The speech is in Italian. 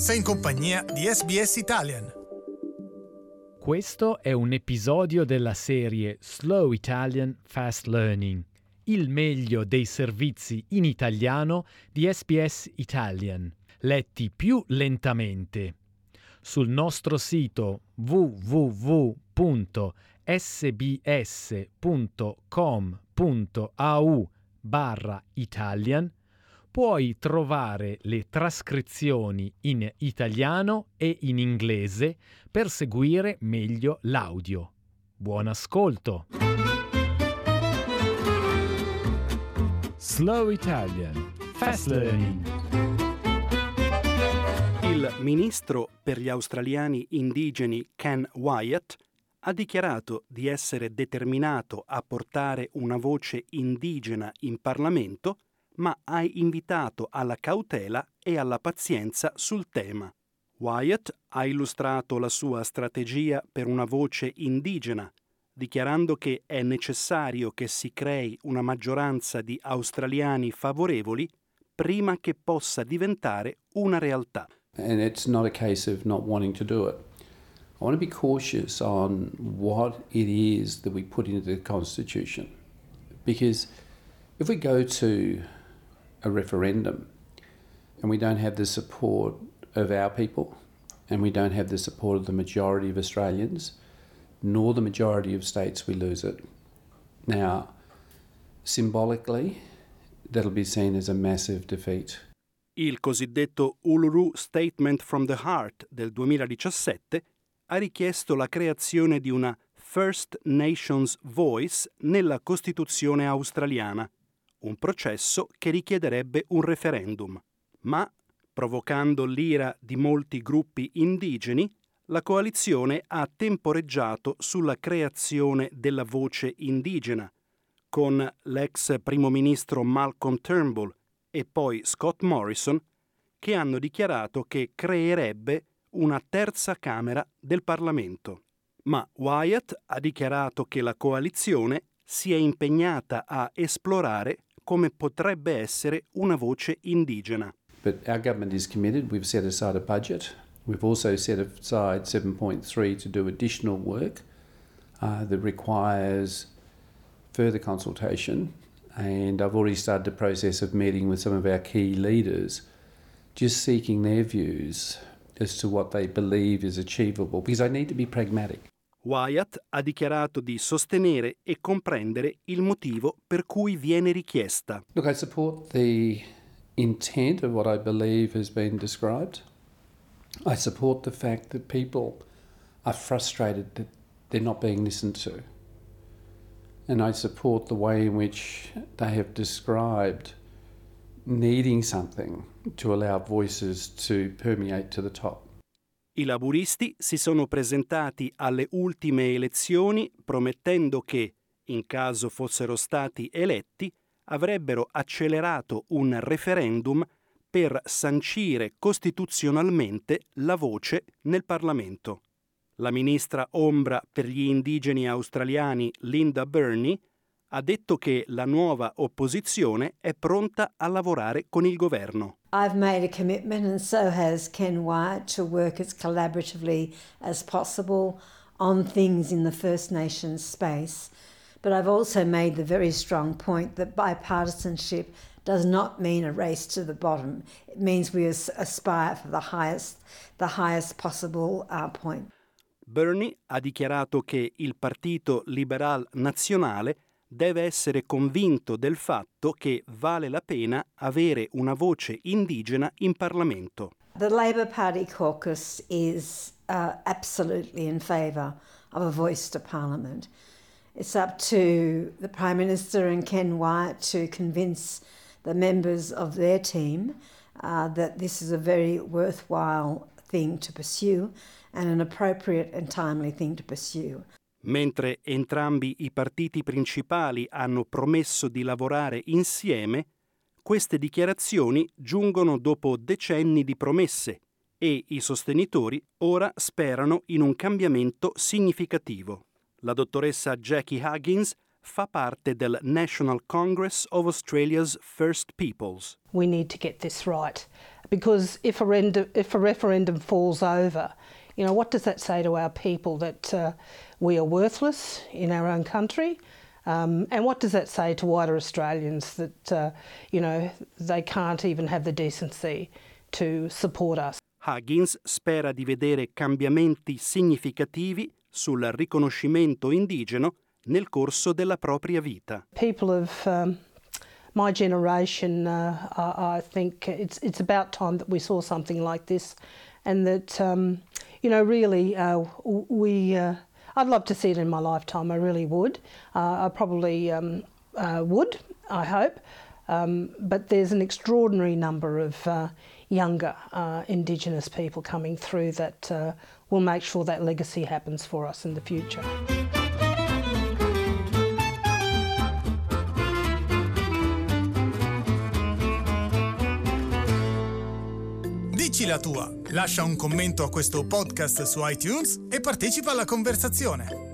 Sei in compagnia di SBS Italian. Questo è un episodio della serie Slow Italian Fast Learning, il meglio dei servizi in italiano di SBS Italian, letti più lentamente. Sul nostro sito www.sbs.com.au barra Italian puoi trovare le trascrizioni in italiano e in inglese per seguire meglio l'audio. Buon ascolto! Slow Italian Fast Learning Il ministro per gli australiani indigeni Ken Wyatt ha dichiarato di essere determinato a portare una voce indigena in Parlamento, ma ha invitato alla cautela e alla pazienza sul tema. Wyatt ha illustrato la sua strategia per una voce indigena, dichiarando che è necessario che si crei una maggioranza di australiani favorevoli prima che possa diventare una realtà. And it's not a case of not wanting to do it. I want to be cautious on what it is that we put into the Constitution. Because if we go to a referendum and we don't have the support of our people and we don't have the support of the majority of Australians, nor the majority of states, we lose it. Now, symbolically, that'll be seen as a massive defeat. Il cosiddetto Uluru Statement from the Heart del 2017 ha richiesto la creazione di una First Nations Voice nella Costituzione australiana, un processo che richiederebbe un referendum. Ma, provocando l'ira di molti gruppi indigeni, la coalizione ha temporeggiato sulla creazione della voce indigena, con l'ex primo ministro Malcolm Turnbull e poi Scott Morrison, che hanno dichiarato che creerebbe una terza Camera del Parlamento. Ma Wyatt ha dichiarato che la coalizione si è impegnata a esplorare come potrebbe essere una voce indigena. But our government is committed. We've set aside a budget. We've also set aside 7.3 to do additional work uh, that requires further consultation. And I've already started the process of meeting with some of our key leaders, just seeking their views as to what they believe is achievable, because I need to be pragmatic. Wyatt ha dichiarato di sostenere e comprendere il motivo per cui viene richiesta. Look, I support the intent of what I believe has been described. I support the fact that people are frustrated that they're not being listened to. And I support the way in which they have described needing something to allow voices to permeate to the top. I laburisti si sono presentati alle ultime elezioni promettendo che, in caso fossero stati eletti, avrebbero accelerato un referendum per sancire costituzionalmente la voce nel Parlamento. La ministra ombra per gli indigeni australiani Linda Burney ha detto che la nuova opposizione è pronta a lavorare con il governo. I've made a commitment, and so has Ken Wyatt, to work as collaboratively as possible on things in the First Nations space. But I've also made the very strong point that bipartisanship does not mean a race to the bottom. It means we aspire for the highest, the highest possible uh, point. Bernie ha dichiarato che il Partito Liberal Nazionale deve essere convinto del fatto che vale la pena avere una voce indigena in Parlamento. The Labour Party caucus is uh, absolutely in favour of a voice to Parliament. It's up to the Prime Minister and Ken Wyatt to convince the members of their team uh, that this is a very worthwhile thing to pursue and an appropriate and timely thing to pursue. Mentre entrambi i partiti principali hanno promesso di lavorare insieme, queste dichiarazioni giungono dopo decenni di promesse e i sostenitori ora sperano in un cambiamento significativo. La dottoressa Jackie Huggins fa parte del National Congress of Australia's First Peoples. We need to get this right Because if a, rend- if a referendum falls over, you know, what does that say to our people that uh, we are worthless in our own country? Um, and what does that say to wider Australians that, uh, you know, they can't even have the decency to support us? Huggins spera di vedere cambiamenti significativi sul riconoscimento indigeno nel corso della propria vita. People of um, my generation, uh, I, I, think it's it's about time that we saw something like this, and that um, you know really uh, we. Uh, I'd love to see it in my lifetime. I really would. Uh, I probably um, uh, would. I hope. Um, but there's an extraordinary number of uh, younger uh, Indigenous people coming through that will make sure that legacy happens for us in the future. Dici la tua, lascia un commento a questo podcast su iTunes e partecipa alla conversazione.